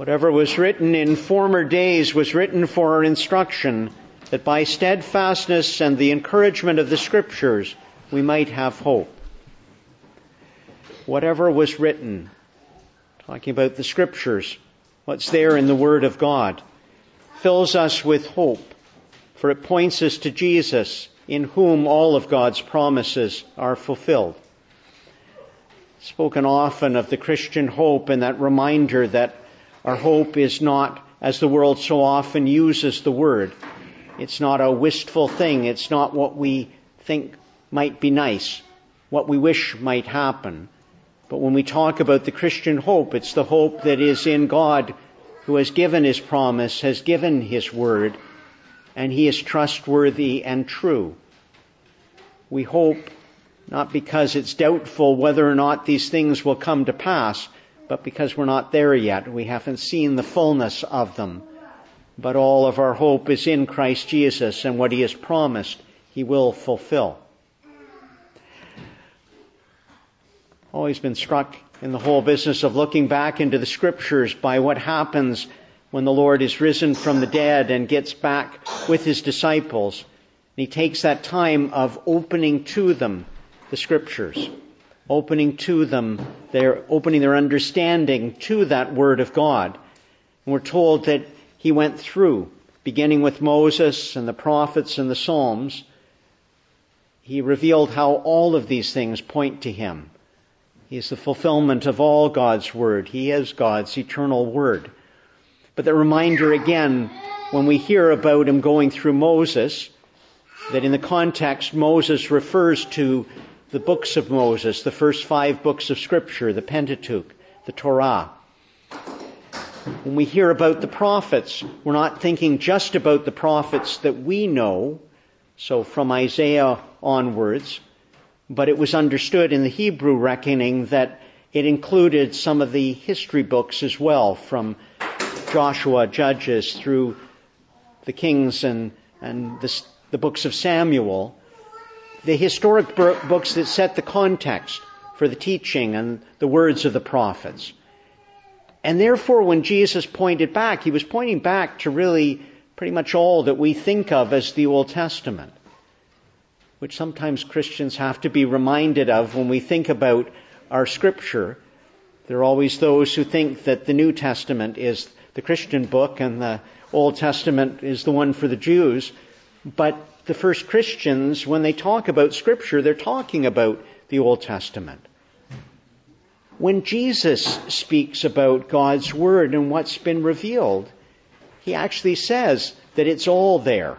Whatever was written in former days was written for our instruction, that by steadfastness and the encouragement of the Scriptures we might have hope. Whatever was written, talking about the Scriptures, what's there in the Word of God, fills us with hope, for it points us to Jesus, in whom all of God's promises are fulfilled. Spoken often of the Christian hope and that reminder that our hope is not, as the world so often uses the word, it's not a wistful thing. It's not what we think might be nice, what we wish might happen. But when we talk about the Christian hope, it's the hope that is in God who has given his promise, has given his word, and he is trustworthy and true. We hope not because it's doubtful whether or not these things will come to pass, but because we're not there yet. We haven't seen the fullness of them. But all of our hope is in Christ Jesus and what He has promised He will fulfill. Always been struck in the whole business of looking back into the scriptures by what happens when the Lord is risen from the dead and gets back with His disciples. And He takes that time of opening to them the scriptures, opening to them, they're opening their understanding to that Word of God. And we're told that he went through, beginning with Moses and the prophets and the Psalms. He revealed how all of these things point to him. He is the fulfillment of all God's Word. He is God's eternal Word. But the reminder again, when we hear about him going through Moses, that in the context Moses refers to the books of Moses, the first five books of Scripture, the Pentateuch, the Torah. When we hear about the prophets, we're not thinking just about the prophets that we know, so from Isaiah onwards, but it was understood in the Hebrew reckoning that it included some of the history books as well, from Joshua, Judges, through the Kings and, and the, the books of Samuel, the historic books that set the context for the teaching and the words of the prophets. And therefore, when Jesus pointed back, he was pointing back to really pretty much all that we think of as the Old Testament, which sometimes Christians have to be reminded of when we think about our scripture. There are always those who think that the New Testament is the Christian book and the Old Testament is the one for the Jews. But the first Christians, when they talk about scripture, they're talking about the Old Testament when Jesus speaks about God's Word and what's been revealed, he actually says that it's all there.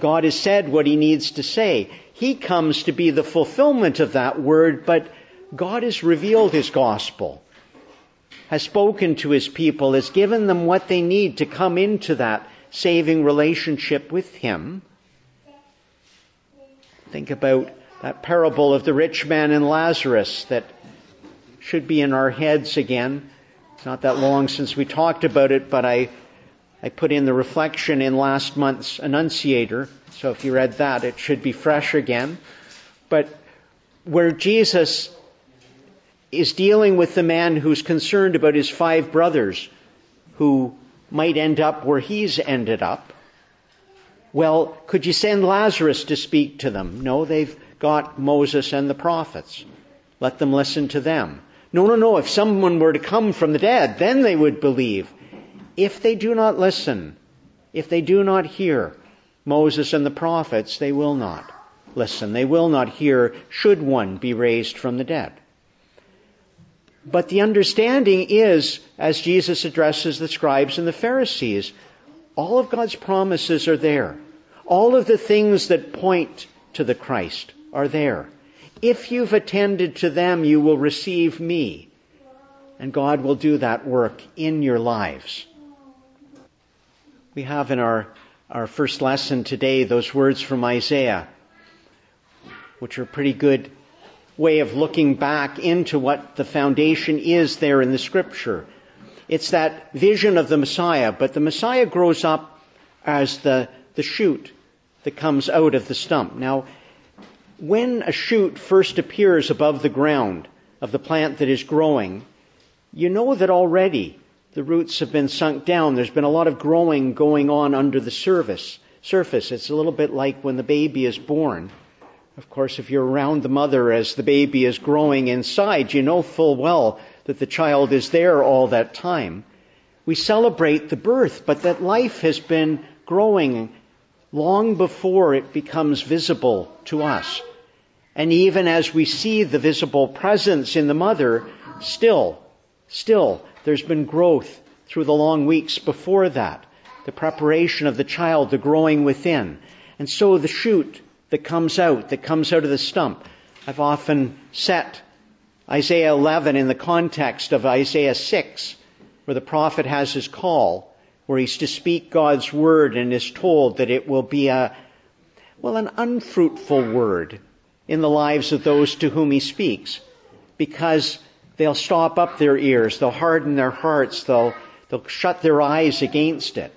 God has said what he needs to say. He comes to be the fulfillment of that word, but God has revealed his gospel, has spoken to his people, has given them what they need to come into that saving relationship with him. Think about that parable of the rich man and Lazarus that should be in our heads again. It's not that long since we talked about it, but I, I put in the reflection in last month's Annunciator. So if you read that, it should be fresh again. But where Jesus is dealing with the man who's concerned about his five brothers who might end up where he's ended up. Well, could you send Lazarus to speak to them? No, they've got Moses and the prophets. Let them listen to them. No, no, no. If someone were to come from the dead, then they would believe. If they do not listen, if they do not hear Moses and the prophets, they will not listen. They will not hear should one be raised from the dead. But the understanding is, as Jesus addresses the scribes and the Pharisees, all of God's promises are there. All of the things that point to the Christ are there. If you've attended to them, you will receive me. And God will do that work in your lives. We have in our, our first lesson today those words from Isaiah, which are pretty good way of looking back into what the foundation is there in the scripture. It's that vision of the Messiah, but the Messiah grows up as the, the shoot that comes out of the stump. Now, when a shoot first appears above the ground of the plant that is growing, you know that already The roots have been sunk down. There's been a lot of growing going on under the surface. Surface. It's a little bit like when the baby is born. Of course, if you're around the mother as the baby is growing inside, you know full well that the child is there all that time. We celebrate the birth, but that life has been growing long before it becomes visible to us. And even as we see the visible presence in the mother, still, still, there's been growth through the long weeks before that. The preparation of the child, the growing within. And so the shoot that comes out, that comes out of the stump. I've often set Isaiah 11 in the context of Isaiah 6, where the prophet has his call, where he's to speak God's word and is told that it will be a, well, an unfruitful word in the lives of those to whom he speaks because they'll stop up their ears, they'll harden their hearts, they'll, they'll shut their eyes against it.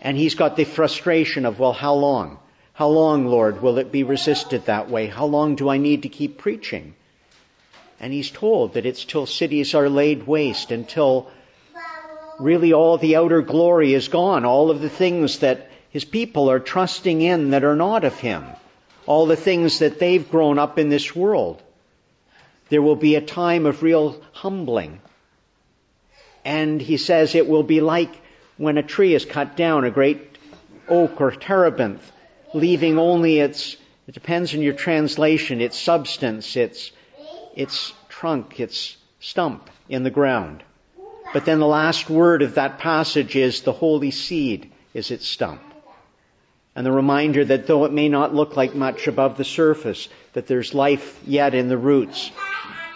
And he's got the frustration of, well, how long? How long, Lord, will it be resisted that way? How long do I need to keep preaching? And he's told that it's till cities are laid waste, until really all the outer glory is gone, all of the things that his people are trusting in that are not of him all the things that they've grown up in this world. There will be a time of real humbling. And he says it will be like when a tree is cut down, a great oak or terebinth, leaving only its, it depends on your translation, its substance, its, its trunk, its stump in the ground. But then the last word of that passage is the holy seed is its stump and the reminder that though it may not look like much above the surface, that there's life yet in the roots.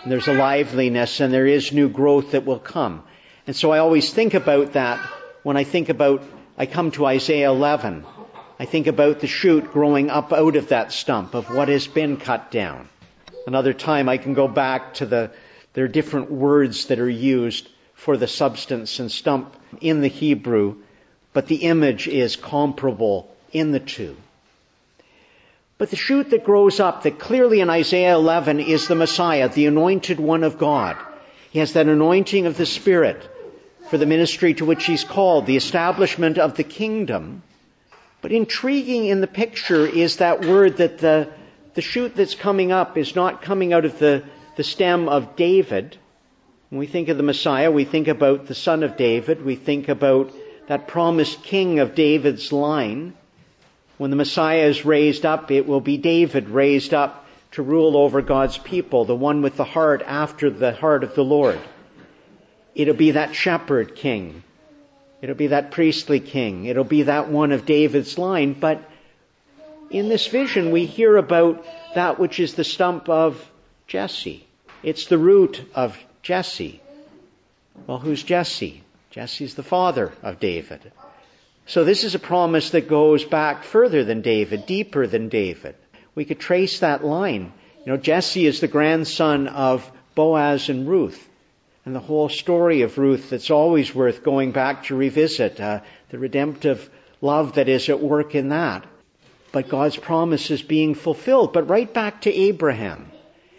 And there's a liveliness and there is new growth that will come. And so I always think about that when I think about, I come to Isaiah 11. I think about the shoot growing up out of that stump of what has been cut down. Another time I can go back to the, there are different words that are used for the substance and stump in the Hebrew, but the image is comparable in the two. But the shoot that grows up, that clearly in Isaiah 11 is the Messiah, the anointed one of God. He has that anointing of the Spirit for the ministry to which he's called, the establishment of the kingdom. But intriguing in the picture is that word that the, the shoot that's coming up is not coming out of the, the stem of David. When we think of the Messiah, we think about the son of David. We think about that promised king of David's line. When the Messiah is raised up, it will be David raised up to rule over God's people, the one with the heart after the heart of the Lord. It'll be that shepherd king. It'll be that priestly king. It'll be that one of David's line. But in this vision, we hear about that which is the stump of Jesse. It's the root of Jesse. Well, who's Jesse? Jesse's the father of David. So this is a promise that goes back further than David, deeper than David. We could trace that line. You know, Jesse is the grandson of Boaz and Ruth. And the whole story of Ruth that's always worth going back to revisit, uh, the redemptive love that is at work in that. But God's promise is being fulfilled. But right back to Abraham.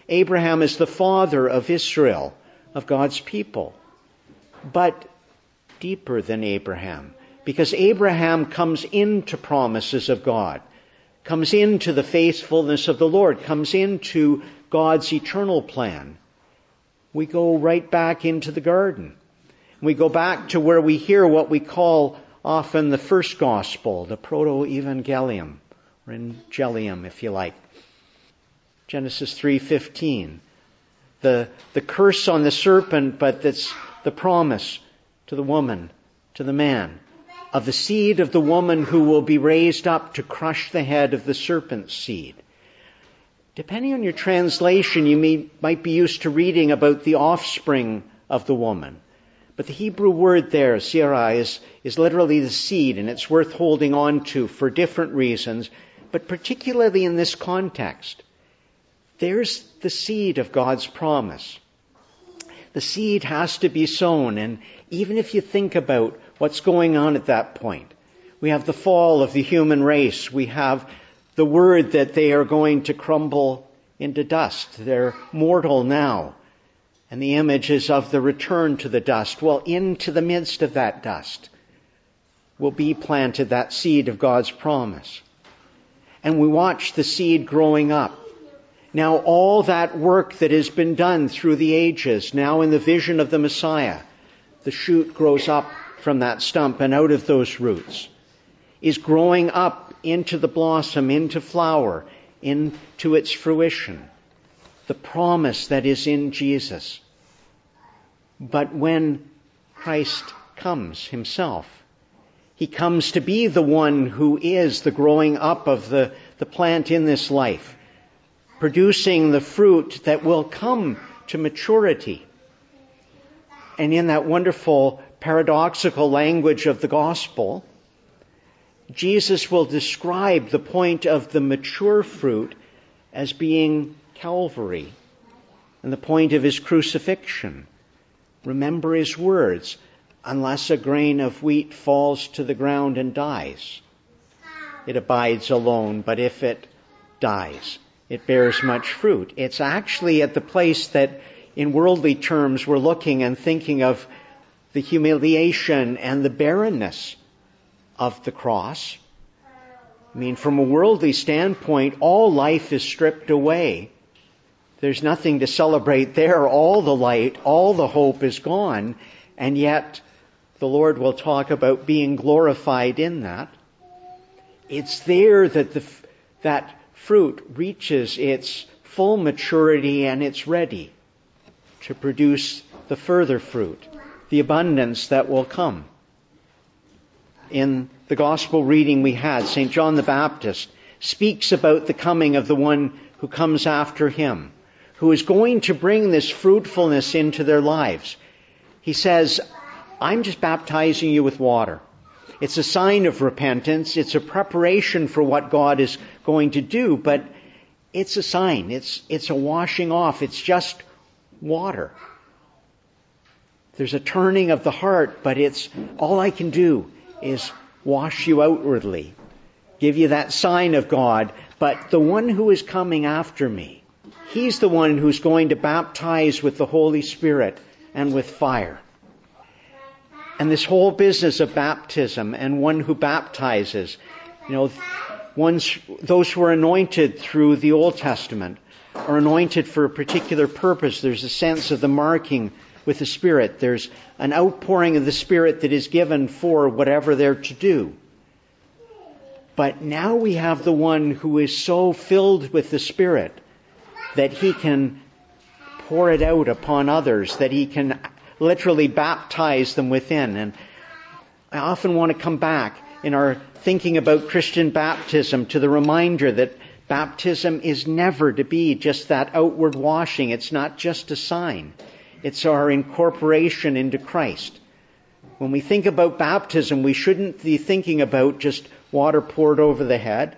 Abraham is the father of Israel, of God's people. But deeper than Abraham. Because Abraham comes into promises of God, comes into the faithfulness of the Lord, comes into God's eternal plan. We go right back into the garden. We go back to where we hear what we call often the first gospel, the proto-evangelium, or evangelium if you like. Genesis 3:15. The the curse on the serpent, but that's the promise to the woman, to the man of the seed of the woman who will be raised up to crush the head of the serpent's seed. Depending on your translation, you may, might be used to reading about the offspring of the woman. But the Hebrew word there, zera, is, is literally the seed, and it's worth holding on to for different reasons, but particularly in this context. There's the seed of God's promise. The seed has to be sown, and even if you think about what's going on at that point. We have the fall of the human race. We have the word that they are going to crumble into dust. They're mortal now. And the image is of the return to the dust. Well, into the midst of that dust will be planted that seed of God's promise. And we watch the seed growing up. Now all that work that has been done through the ages, now in the vision of the Messiah, the shoot grows up from that stump and out of those roots, is growing up into the blossom, into flower, into its fruition the promise that is in Jesus. But when Christ comes himself, he comes to be the one who is the growing up of the, the plant in this life, producing the fruit that will come to maturity. And in that wonderful paradoxical language of the gospel, Jesus will describe the point of the mature fruit as being Calvary and the point of his crucifixion. Remember his words, unless a grain of wheat falls to the ground and dies, it abides alone, but if it dies, it bears much fruit. It's actually at the place that in worldly terms we're looking and thinking of the humiliation and the barrenness of the cross. I mean, from a worldly standpoint, all life is stripped away there's nothing to celebrate there. All the light, all the hope is gone. And yet, the Lord will talk about being glorified in that. It's there that the, that fruit reaches its full maturity and it's ready to produce the further fruit, the abundance that will come. In the gospel reading we had, St. John the Baptist speaks about the coming of the one who comes after him who is going to bring this fruitfulness into their lives. He says, I'm just baptizing you with water. It's a sign of repentance. It's a preparation for what God is going to do, but it's a sign. It's, it's a washing off. It's just water. There's a turning of the heart, but it's all I can do is wash you outwardly, give you that sign of God. But the one who is coming after me, He's the one who's going to baptize with the Holy Spirit and with fire. And this whole business of baptism and one who baptizes, you know, ones, those who are anointed through the Old Testament are anointed for a particular purpose. There's a sense of the marking with the Spirit. There's an outpouring of the Spirit that is given for whatever they're to do. But now we have the one who is so filled with the Spirit that he can pour it out upon others, that he can literally baptize them within. And I often want to come back in our thinking about Christian baptism to the reminder that baptism is never to be just that outward washing. It's not just a sign. It's our incorporation into Christ. When we think about baptism, we shouldn't be thinking about just water poured over the head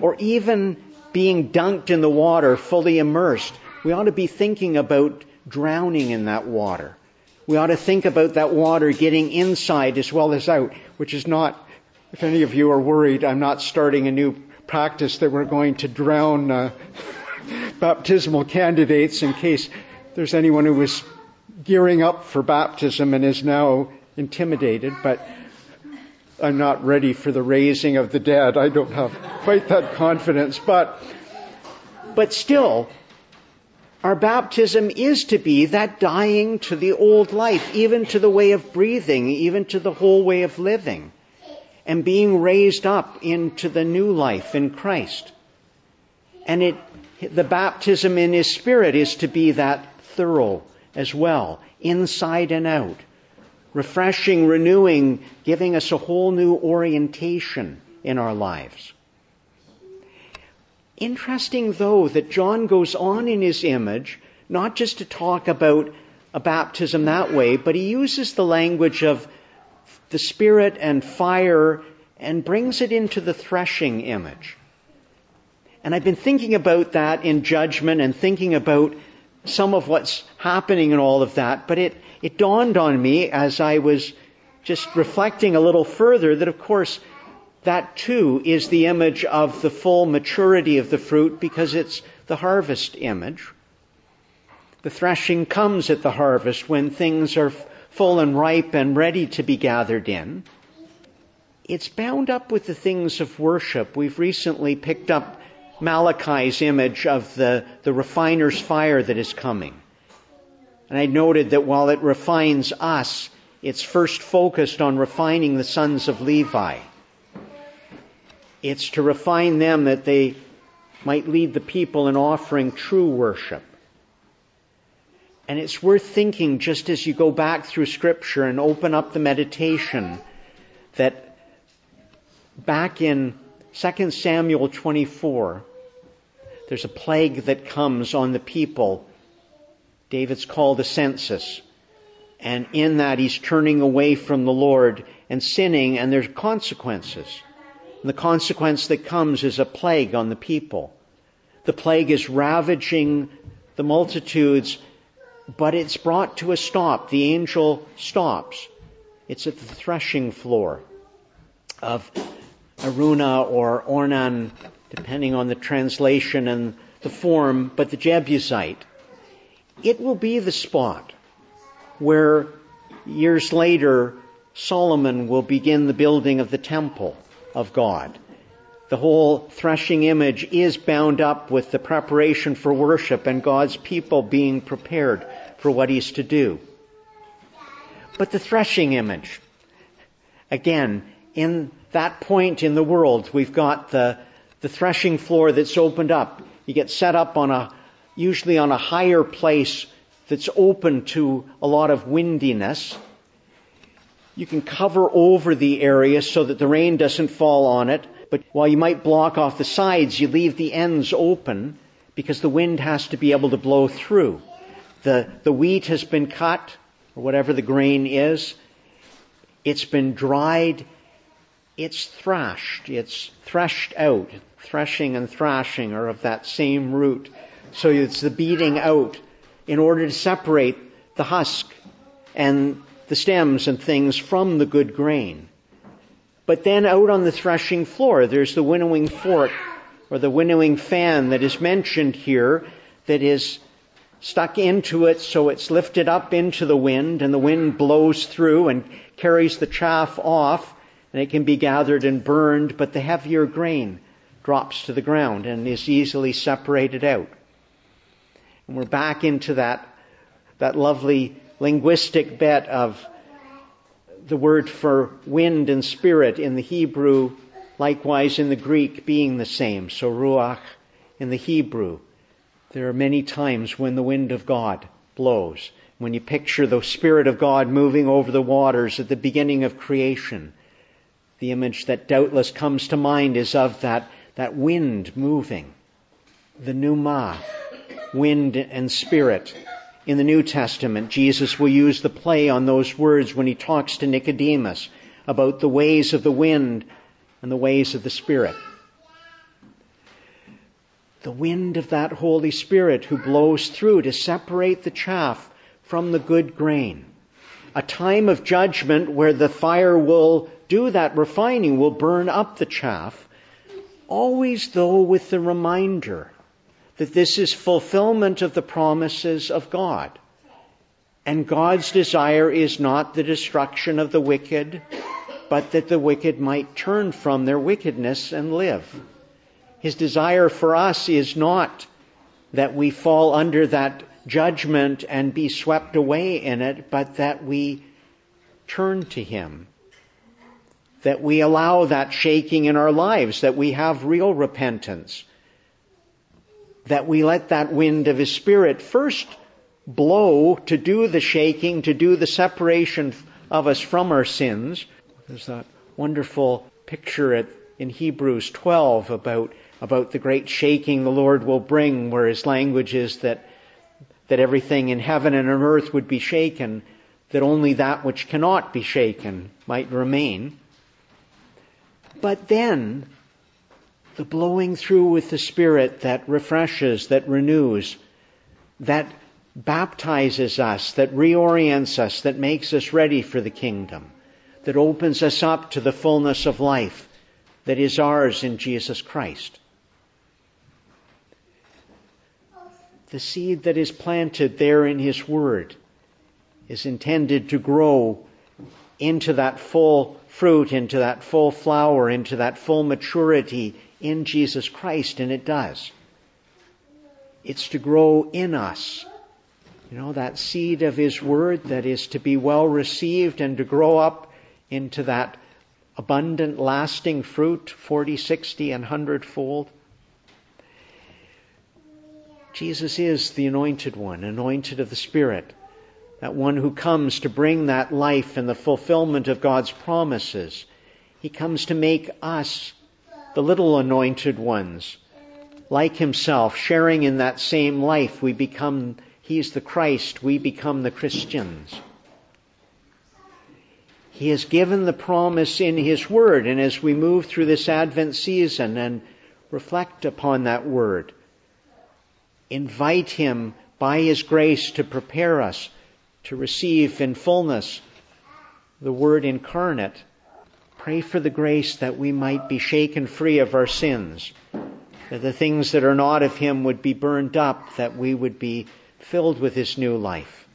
or even being dunked in the water, fully immersed, we ought to be thinking about drowning in that water. We ought to think about that water getting inside as well as out, which is not, if any of you are worried, I'm not starting a new practice that we're going to drown uh, baptismal candidates in case there's anyone who was gearing up for baptism and is now intimidated, but I'm not ready for the raising of the dead. I don't have quite that confidence, but, but still, our baptism is to be that dying to the old life, even to the way of breathing, even to the whole way of living, and being raised up into the new life in Christ. And it, the baptism in His Spirit is to be that thorough as well, inside and out refreshing, renewing, giving us a whole new orientation in our lives. Interesting though that John goes on in his image, not just to talk about a baptism that way, but he uses the language of the Spirit and fire and brings it into the threshing image. And I've been thinking about that in judgment and thinking about some of what's happening and all of that, but it, it dawned on me as I was just reflecting a little further that of course that too is the image of the full maturity of the fruit because it's the harvest image. The threshing comes at the harvest when things are full and ripe and ready to be gathered in. It's bound up with the things of worship. We've recently picked up Malachi's image of the, the refiner's fire that is coming. And I noted that while it refines us, it's first focused on refining the sons of Levi. It's to refine them that they might lead the people in offering true worship. And it's worth thinking just as you go back through scripture and open up the meditation that back in 2 Samuel 24, there's a plague that comes on the people. David's called a census. And in that he's turning away from the Lord and sinning and there's consequences. And the consequence that comes is a plague on the people. The plague is ravaging the multitudes, but it's brought to a stop. The angel stops. It's at the threshing floor of Araunah or Ornan, depending on the translation and the form, but the Jebusite. It will be the spot where years later Solomon will begin the building of the temple of God. The whole threshing image is bound up with the preparation for worship and God's people being prepared for what He's to do. But the threshing image, again, in that point in the world, we've got the, the threshing floor that's opened up. You get set up on a, usually on a higher place that's open to a lot of windiness. You can cover over the area so that the rain doesn't fall on it, but while you might block off the sides, you leave the ends open because the wind has to be able to blow through. The, the wheat has been cut, or whatever the grain is. It's been dried. It's thrashed. It's threshed out. Threshing and thrashing are of that same root. So it's the beating out in order to separate the husk and the stems and things from the good grain. But then out on the threshing floor, there's the winnowing fork or the winnowing fan that is mentioned here that is stuck into it so it's lifted up into the wind and the wind blows through and carries the chaff off and it can be gathered and burned, but the heavier grain drops to the ground and is easily separated out. And we're back into that, that lovely linguistic bit of the word for wind and spirit in the Hebrew, likewise in the Greek being the same. So ruach in the Hebrew. There are many times when the wind of God blows. When you picture the Spirit of God moving over the waters at the beginning of creation, the image that doubtless comes to mind is of that, that wind moving. The pneuma, wind and spirit in the New Testament, Jesus will use the play on those words when he talks to Nicodemus about the ways of the wind and the ways of the Spirit. The wind of that Holy Spirit who blows through to separate the chaff from the good grain. A time of judgment where the fire will do that refining, will burn up the chaff, always though with the reminder that this is fulfillment of the promises of God. And God's desire is not the destruction of the wicked, but that the wicked might turn from their wickedness and live. His desire for us is not that we fall under that judgment and be swept away in it, but that we turn to Him. That we allow that shaking in our lives, that we have real repentance, that we let that wind of His Spirit first blow to do the shaking, to do the separation of us from our sins. There's that wonderful picture in Hebrews 12 about, about the great shaking the Lord will bring, where His language is that, that everything in heaven and on earth would be shaken, that only that which cannot be shaken might remain. But then, the blowing through with the Spirit that refreshes, that renews, that baptizes us, that reorients us, that makes us ready for the kingdom, that opens us up to the fullness of life that is ours in Jesus Christ. the seed that is planted there in His Word is intended to grow into that full fruit, into that full flower, into that full maturity in Jesus Christ, and it does. It's to grow in us. You know, that seed of His Word that is to be well received and to grow up into that abundant, lasting fruit, 40, 60, and 100 fold. Jesus is the anointed one, anointed of the Spirit, that one who comes to bring that life and the fulfillment of God's promises. He comes to make us, the little anointed ones, like himself, sharing in that same life. We become, he's the Christ, we become the Christians. He has given the promise in His Word, and as we move through this Advent season and reflect upon that Word, invite Him by His grace to prepare us to receive in fullness the Word incarnate. Pray for the grace that we might be shaken free of our sins, that the things that are not of Him would be burned up, that we would be filled with His new life,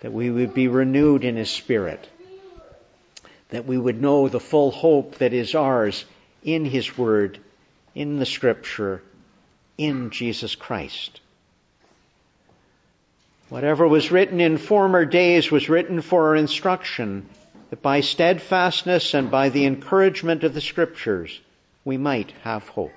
that we would be renewed in His Spirit, that we would know the full hope that is ours in His Word, in the Scripture, in Jesus Christ. Whatever was written in former days was written for our instruction, that by steadfastness and by the encouragement of the Scriptures we might have hope.